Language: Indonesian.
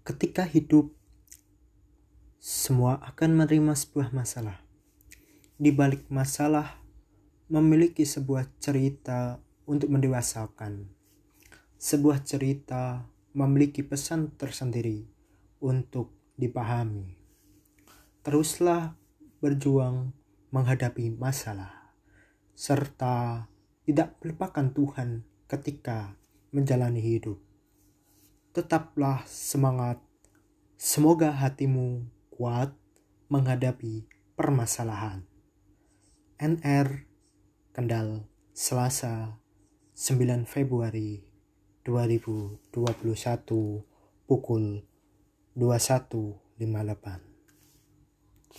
ketika hidup semua akan menerima sebuah masalah. Di balik masalah memiliki sebuah cerita untuk mendewasakan. Sebuah cerita memiliki pesan tersendiri untuk dipahami. Teruslah berjuang menghadapi masalah serta tidak melupakan Tuhan ketika menjalani hidup tetaplah semangat. Semoga hatimu kuat menghadapi permasalahan. NR Kendal Selasa 9 Februari 2021 pukul 21.58